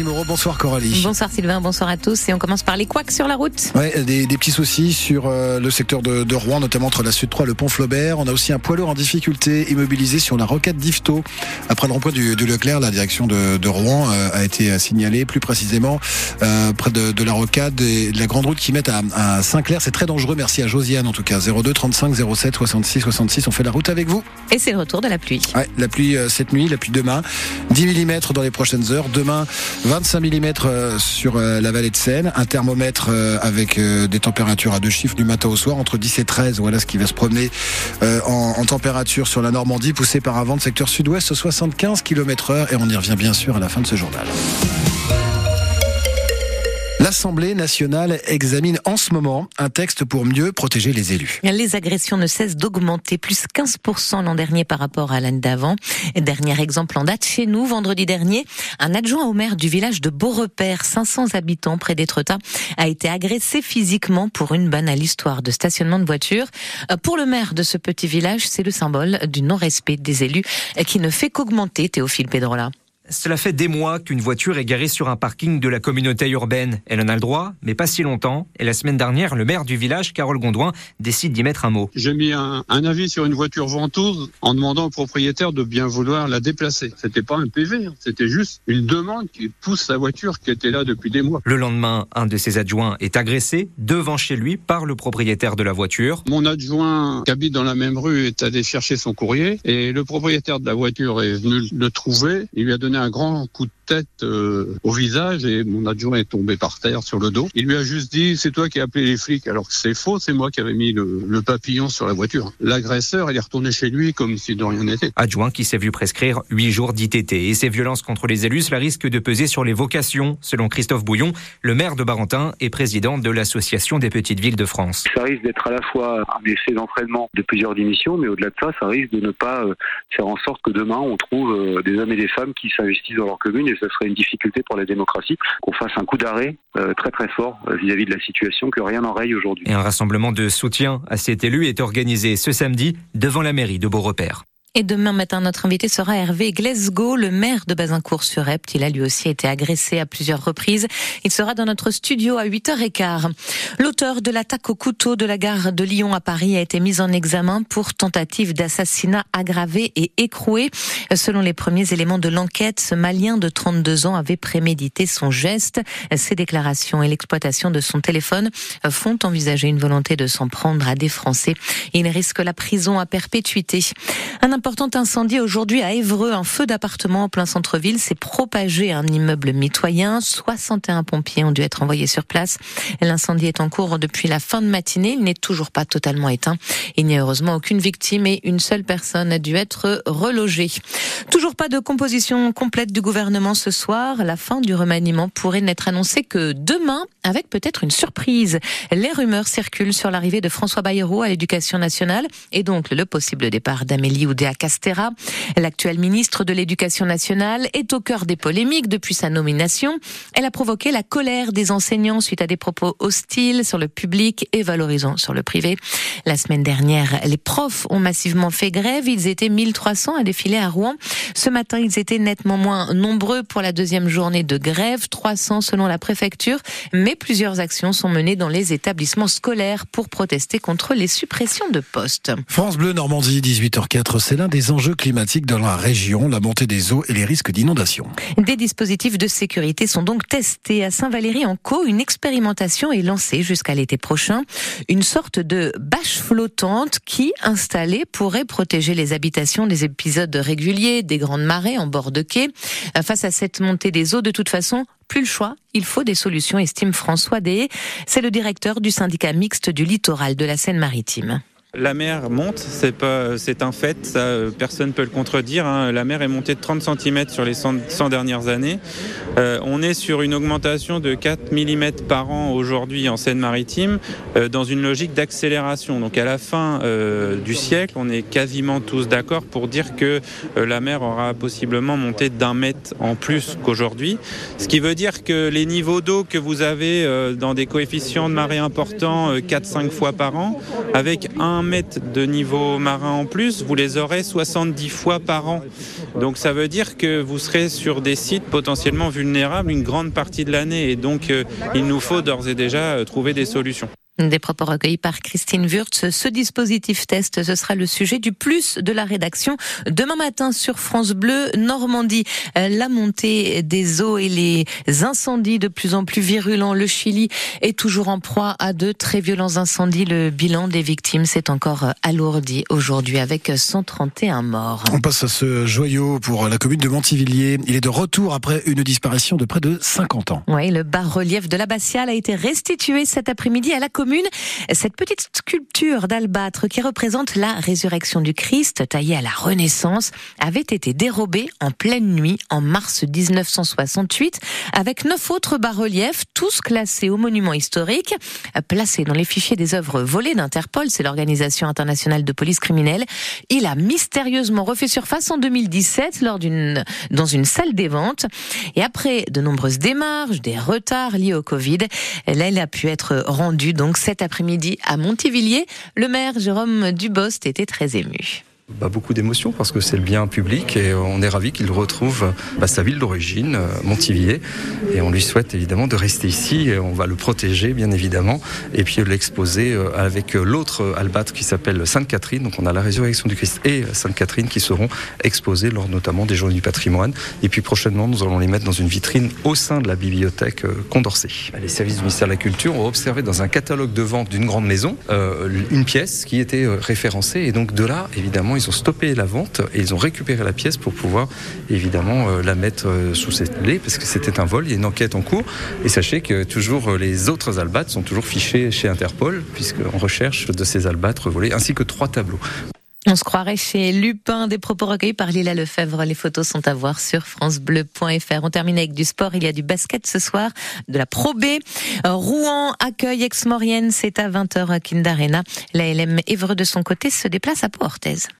Coralie Moreau. Bonsoir Coralie. Bonsoir Sylvain, bonsoir à tous. Et on commence par les couacs sur la route. Ouais, des, petits soucis sur euh, le secteur de, Rouen, notamment entre la Sud 3 et le pont Flaubert. On a aussi un poids lourd en difficulté immobilisé sur la rocade d'Ifto. Après le rond-point du, Leclerc, la direction de, Rouen euh, a été signalée, plus précisément euh, près de, la rocade et de la grande route qui met à, à Saint-Clair. C'est très dangereux. Merci à Josiane en tout cas. 02 35 07 66 66. On fait la route avec vous. Et c'est le retour de la pluie. Ouais, la pluie cette nuit, la pluie demain. 10 mm dans les prochaines heures. Demain, 25 mm euh, sur euh, la vallée de Seine. Un thermomètre euh, avec des températures à deux chiffres du matin au soir, entre 10 et 13. Voilà ce qui va se promener en, température sur la Normandie, poussé par un vent de secteur sud-ouest, 75 km heure. Et on y revient bien sûr à la fin de ce journal. L'Assemblée nationale examine en ce moment un texte pour mieux protéger les élus. Les agressions ne cessent d'augmenter, plus 15% l'an dernier par rapport à l'année d'avant. Dernier exemple en date chez nous, vendredi dernier, un adjoint au maire du village de Beaurepaire, 500 habitants près d'Étretat, a été agressé physiquement pour une banale histoire de stationnement de voiture. Pour le maire de ce petit village, c'est le symbole du non-respect des élus qui ne fait qu'augmenter, Théophile Pedrola. Cela fait des mois qu'une voiture est garée sur un parking de la communauté urbaine. Elle en a le droit, mais pas si longtemps. Et la semaine dernière, le maire du village, Carole Gondouin, décide d'y mettre un mot. J'ai mis un, avis sur une voiture ventouse en demandant au propriétaire de bien vouloir la déplacer. C'était pas un PV, hein. c'était juste une demande qui pousse sa voiture qui était là depuis des mois. Le lendemain, un de ses adjoints est agressé devant chez lui par le propriétaire de la voiture. Mon adjoint qui habite dans la même rue est allé chercher son courrier et le propriétaire de la voiture est venu le trouver. Il lui a donné un grand coup de tête euh, au visage et mon adjoint est tombé par terre sur le dos. Il lui a juste dit c'est toi qui as appelé les flics alors que c'est faux, c'est moi qui avais mis le, papillon sur la voiture. L'agresseur, il est retourné chez lui comme si de rien n'était. Adjoint qui s'est vu prescrire 8 jours d'ITT et ces violences contre les élus, cela risque de peser sur les vocations, selon Christophe Bouillon, le maire de Barentin et président de l'association des petites villes de France. Ça risque d'être à la fois un essai d'entraînement de plusieurs démissions, mais au-delà de ça, ça risque de ne pas euh, faire en sorte que demain on trouve euh, des hommes et des femmes qui s'investissent dans leur commune et ce serait une difficulté pour la démocratie qu'on fasse un coup d'arrêt euh, très très fort euh, vis-à-vis de la situation, que rien n'enraye aujourd'hui. Et un rassemblement de soutien à cet élu est organisé ce samedi devant la mairie de Beaurepaire. Et demain matin, notre invité sera Hervé Glesgo, le maire de Bazincourt-sur-Epte. Il a lui aussi été agressé à plusieurs reprises. Il sera dans notre studio à 8h15. L'auteur de l'attaque au couteau de la gare de Lyon à Paris a été mis en examen pour tentative d'assassinat aggravé et écroué. Selon les premiers éléments de l'enquête, ce Malien de 32 ans avait prémédité son geste. Ses déclarations et l'exploitation de son téléphone font envisager une volonté de s'en prendre à des Français. Il risque la prison à perpétuité. Important incendie aujourd'hui à Évreux. Un feu d'appartement en plein centre-ville s'est propagé à un immeuble mitoyen. 61 pompiers ont dû être envoyés sur place. L'incendie est en cours depuis la fin de matinée. Il n'est toujours pas totalement éteint. Il n'y a heureusement aucune victime et une seule personne a dû être relogée. Toujours pas de composition complète du gouvernement ce soir. La fin du remaniement pourrait n'être annoncée que demain avec peut-être une surprise. Les rumeurs circulent sur l'arrivée de François Bayrou à l'éducation nationale et donc le possible départ d'Amélie Oudéa Castera. L'actuelle ministre de l'Éducation nationale est au cœur des polémiques depuis sa nomination. Elle a provoqué la colère des enseignants suite à des propos hostiles sur le public et valorisants sur le privé. La semaine dernière, les profs ont massivement fait grève. Ils étaient 1300 à défiler à Rouen. Ce matin, ils étaient nettement moins nombreux pour la deuxième journée de grève, 300 selon la préfecture. Mais plusieurs actions sont menées dans les établissements scolaires pour protester contre les suppressions de postes. France Bleu Normandie, 18h04, c'est des enjeux climatiques dans la région, la montée des eaux et les risques d'inondation. Des dispositifs de sécurité sont donc testés à Saint-Valery-en-Caux. Une expérimentation est lancée jusqu'à l'été prochain. Une sorte de bâche flottante qui, installée, pourrait protéger les habitations des épisodes réguliers, des grandes marées en bord de quai. Face à cette montée des eaux, de toute façon, plus le choix, il faut des solutions, estime François Deshaies. C'est le directeur du syndicat mixte du littoral de la Seine-Maritime. La mer monte, c'est pas, c'est un fait, ça, personne peut le contredire. Hein. La mer est montée de 30 cm sur les 100, dernières années. Euh, on est sur une augmentation de 4 mm par an aujourd'hui en Seine-Maritime, euh, dans une logique d'accélération. Donc à la fin euh, du siècle, on est quasiment tous d'accord pour dire que la mer aura possiblement monté d'un mètre en plus qu'aujourd'hui. Ce qui veut dire que les niveaux d'eau que vous avez dans des coefficients de marée importants 4-5 fois par an, avec un un mètre de niveau marin en plus, vous les aurez 70 fois par an. Donc ça veut dire que vous serez sur des sites potentiellement vulnérables une grande partie de l'année. Et donc euh, il nous faut d'ores et déjà euh, trouver des solutions. Des propos recueillis par Christine Wurtz. Ce dispositif test, ce sera le sujet du plus de la rédaction demain matin sur France Bleu Normandie. La montée des eaux et les incendies de plus en plus virulents. Le Chili est toujours en proie à de très violents incendies. Le bilan des victimes s'est encore alourdi aujourd'hui avec 131 morts. On passe à ce joyau pour la commune de Montivilliers. Il est de retour après une disparition de près de 50 ans. Oui, le bas-relief de l'abbatiale a été restitué cet après-midi à la commune cette petite sculpture d'albâtre qui représente la résurrection du Christ, taillée à la Renaissance, avait été dérobée en pleine nuit en mars 1968 avec neuf autres bas-reliefs, tous classés au monument historique, placés dans les fichiers des œuvres volées d'Interpol, c'est l'organisation internationale de police criminelle. Il a mystérieusement refait surface en 2017 lors d'une, dans une salle des ventes. Et après de nombreuses démarches, des retards liés au Covid, il a pu être rendu donc cet après-midi à Montivilliers. Le maire Jérôme Dubost était très ému bah, beaucoup d'émotions parce que c'est le bien public et on est ravi qu'il retrouve bah, sa ville d'origine, euh, Montivier, et on lui souhaite évidemment de rester ici et on va le protéger bien évidemment et puis l'exposer euh, avec l'autre albâtre qui s'appelle Sainte-Catherine. Donc on a la résurrection du Christ et Sainte-Catherine qui seront exposés lors notamment des Journées du patrimoine et puis prochainement nous allons les mettre dans une vitrine au sein de la bibliothèque euh, Condorcet. Les services du ministère de la Culture ont observé dans un catalogue de vente d'une grande maison une pièce qui était référencée et donc de là évidemment ils ont stoppé la vente et ils ont récupéré la pièce pour pouvoir évidemment euh, la mettre euh, sous cette lait parce que c'était un vol. Il y a une enquête en cours et sachez que toujours euh, les autres albâtres sont toujours fichés chez Interpol puisqu'on recherche de ces albâtres volés ainsi que trois tableaux. On se croirait chez Lupin, des propos recueillis par Lila Lefebvre. Les photos sont à voir sur francebleu.fr. On termine avec du sport. Il y a du basket ce soir, de la Pro B. Rouen accueille Ex-Maurienne. C'est à 20h à Kindarena. La LM Évreux de son côté se déplace à Port-Orthez.